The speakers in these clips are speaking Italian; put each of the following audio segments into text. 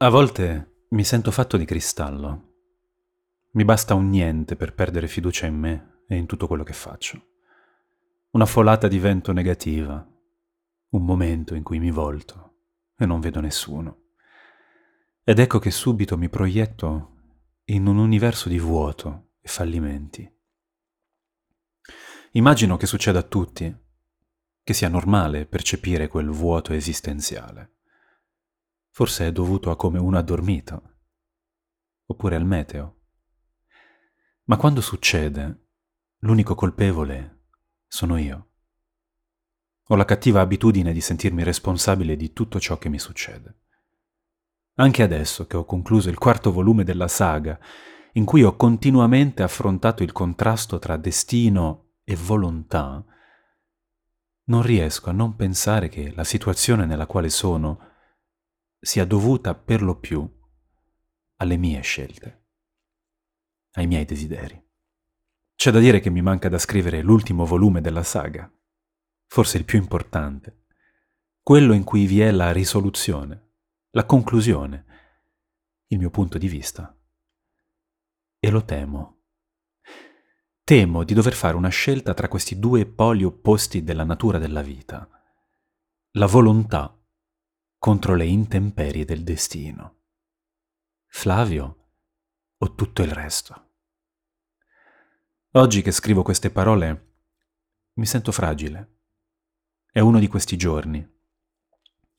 A volte mi sento fatto di cristallo. Mi basta un niente per perdere fiducia in me e in tutto quello che faccio. Una folata di vento negativa, un momento in cui mi volto e non vedo nessuno. Ed ecco che subito mi proietto in un universo di vuoto e fallimenti. Immagino che succeda a tutti, che sia normale percepire quel vuoto esistenziale. Forse è dovuto a come uno ha dormito, oppure al meteo. Ma quando succede, l'unico colpevole sono io. Ho la cattiva abitudine di sentirmi responsabile di tutto ciò che mi succede. Anche adesso che ho concluso il quarto volume della saga, in cui ho continuamente affrontato il contrasto tra destino e volontà, non riesco a non pensare che la situazione nella quale sono sia dovuta per lo più alle mie scelte, ai miei desideri. C'è da dire che mi manca da scrivere l'ultimo volume della saga, forse il più importante, quello in cui vi è la risoluzione, la conclusione, il mio punto di vista. E lo temo. Temo di dover fare una scelta tra questi due poli opposti della natura della vita. La volontà contro le intemperie del destino. Flavio o tutto il resto? Oggi che scrivo queste parole mi sento fragile è uno di questi giorni.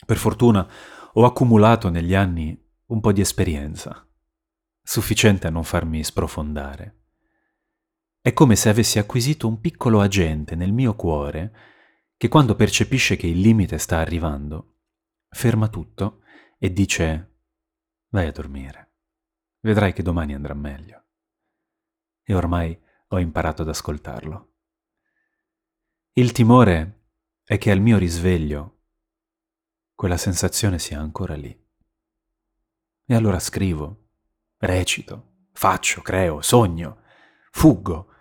Per fortuna ho accumulato negli anni un po' di esperienza, sufficiente a non farmi sprofondare. È come se avessi acquisito un piccolo agente nel mio cuore che quando percepisce che il limite sta arrivando, ferma tutto e dice vai a dormire, vedrai che domani andrà meglio. E ormai ho imparato ad ascoltarlo. Il timore è che al mio risveglio quella sensazione sia ancora lì. E allora scrivo, recito, faccio, creo, sogno, fuggo,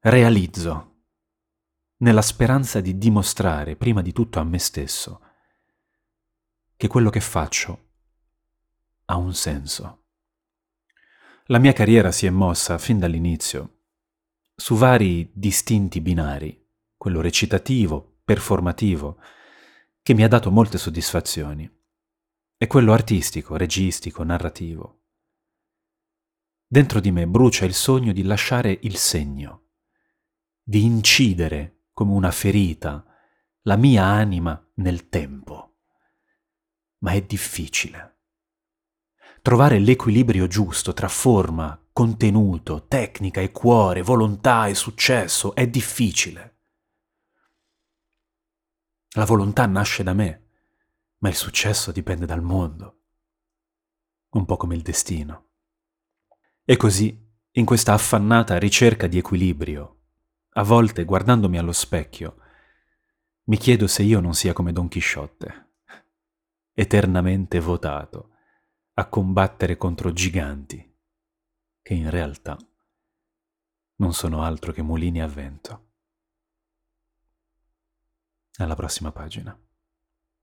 realizzo, nella speranza di dimostrare prima di tutto a me stesso che quello che faccio ha un senso. La mia carriera si è mossa fin dall'inizio su vari distinti binari, quello recitativo, performativo, che mi ha dato molte soddisfazioni, e quello artistico, registico, narrativo. Dentro di me brucia il sogno di lasciare il segno, di incidere come una ferita la mia anima nel tempo. Ma è difficile. Trovare l'equilibrio giusto tra forma, contenuto, tecnica e cuore, volontà e successo è difficile. La volontà nasce da me, ma il successo dipende dal mondo, un po' come il destino. E così, in questa affannata ricerca di equilibrio, a volte guardandomi allo specchio, mi chiedo se io non sia come Don Chisciotte, eternamente votato a combattere contro giganti, che in realtà non sono altro che mulini a vento. Alla prossima pagina.